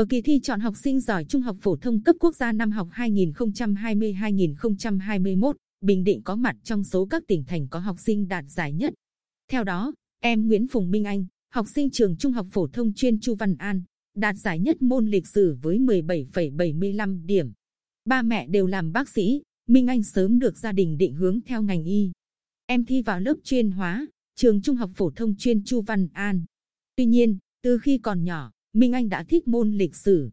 Ở kỳ thi chọn học sinh giỏi trung học phổ thông cấp quốc gia năm học 2020-2021, Bình Định có mặt trong số các tỉnh thành có học sinh đạt giải nhất. Theo đó, em Nguyễn Phùng Minh Anh, học sinh trường trung học phổ thông chuyên Chu Văn An, đạt giải nhất môn lịch sử với 17,75 điểm. Ba mẹ đều làm bác sĩ, Minh Anh sớm được gia đình định hướng theo ngành y. Em thi vào lớp chuyên hóa, trường trung học phổ thông chuyên Chu Văn An. Tuy nhiên, từ khi còn nhỏ, Minh Anh đã thích môn lịch sử.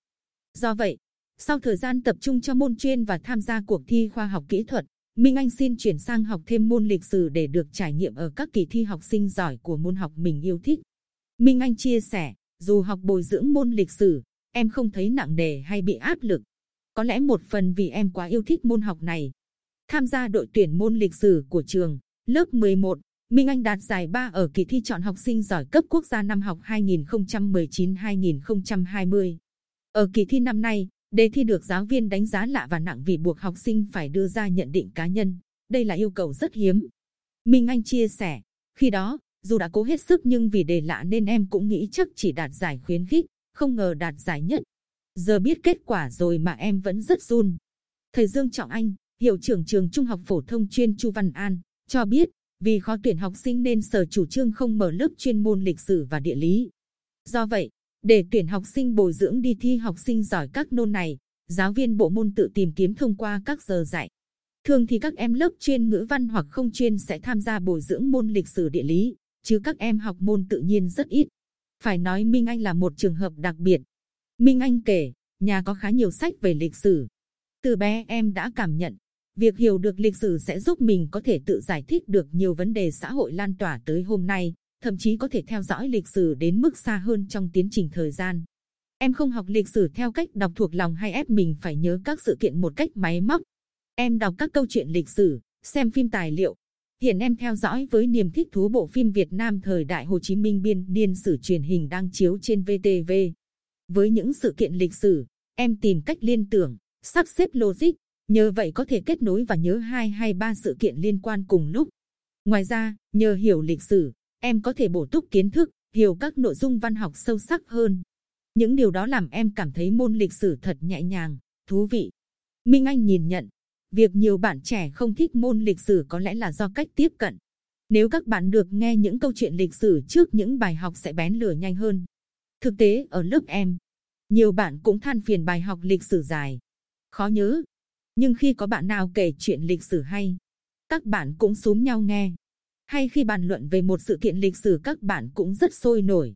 Do vậy, sau thời gian tập trung cho môn chuyên và tham gia cuộc thi khoa học kỹ thuật, Minh Anh xin chuyển sang học thêm môn lịch sử để được trải nghiệm ở các kỳ thi học sinh giỏi của môn học mình yêu thích. Minh Anh chia sẻ, dù học bồi dưỡng môn lịch sử, em không thấy nặng nề hay bị áp lực. Có lẽ một phần vì em quá yêu thích môn học này. Tham gia đội tuyển môn lịch sử của trường, lớp 11, Minh Anh đạt giải 3 ở kỳ thi chọn học sinh giỏi cấp quốc gia năm học 2019-2020. Ở kỳ thi năm nay, đề thi được giáo viên đánh giá lạ và nặng vì buộc học sinh phải đưa ra nhận định cá nhân. Đây là yêu cầu rất hiếm. Minh Anh chia sẻ, khi đó, dù đã cố hết sức nhưng vì đề lạ nên em cũng nghĩ chắc chỉ đạt giải khuyến khích, không ngờ đạt giải nhất. Giờ biết kết quả rồi mà em vẫn rất run. Thầy Dương Trọng Anh, hiệu trưởng trường Trung học phổ thông chuyên Chu Văn An, cho biết vì khó tuyển học sinh nên sở chủ trương không mở lớp chuyên môn lịch sử và địa lý. Do vậy, để tuyển học sinh bồi dưỡng đi thi học sinh giỏi các nôn này, giáo viên bộ môn tự tìm kiếm thông qua các giờ dạy. Thường thì các em lớp chuyên ngữ văn hoặc không chuyên sẽ tham gia bồi dưỡng môn lịch sử địa lý, chứ các em học môn tự nhiên rất ít. Phải nói Minh Anh là một trường hợp đặc biệt. Minh Anh kể, nhà có khá nhiều sách về lịch sử. Từ bé em đã cảm nhận, việc hiểu được lịch sử sẽ giúp mình có thể tự giải thích được nhiều vấn đề xã hội lan tỏa tới hôm nay, thậm chí có thể theo dõi lịch sử đến mức xa hơn trong tiến trình thời gian. Em không học lịch sử theo cách đọc thuộc lòng hay ép mình phải nhớ các sự kiện một cách máy móc. Em đọc các câu chuyện lịch sử, xem phim tài liệu. Hiện em theo dõi với niềm thích thú bộ phim Việt Nam thời đại Hồ Chí Minh biên niên sử truyền hình đang chiếu trên VTV. Với những sự kiện lịch sử, em tìm cách liên tưởng, sắp xếp logic, nhờ vậy có thể kết nối và nhớ hai hay ba sự kiện liên quan cùng lúc. Ngoài ra, nhờ hiểu lịch sử, em có thể bổ túc kiến thức, hiểu các nội dung văn học sâu sắc hơn. Những điều đó làm em cảm thấy môn lịch sử thật nhẹ nhàng, thú vị. Minh Anh nhìn nhận, việc nhiều bạn trẻ không thích môn lịch sử có lẽ là do cách tiếp cận. Nếu các bạn được nghe những câu chuyện lịch sử trước những bài học sẽ bén lửa nhanh hơn. Thực tế ở lớp em, nhiều bạn cũng than phiền bài học lịch sử dài, khó nhớ. Nhưng khi có bạn nào kể chuyện lịch sử hay, các bạn cũng súm nhau nghe. Hay khi bàn luận về một sự kiện lịch sử các bạn cũng rất sôi nổi.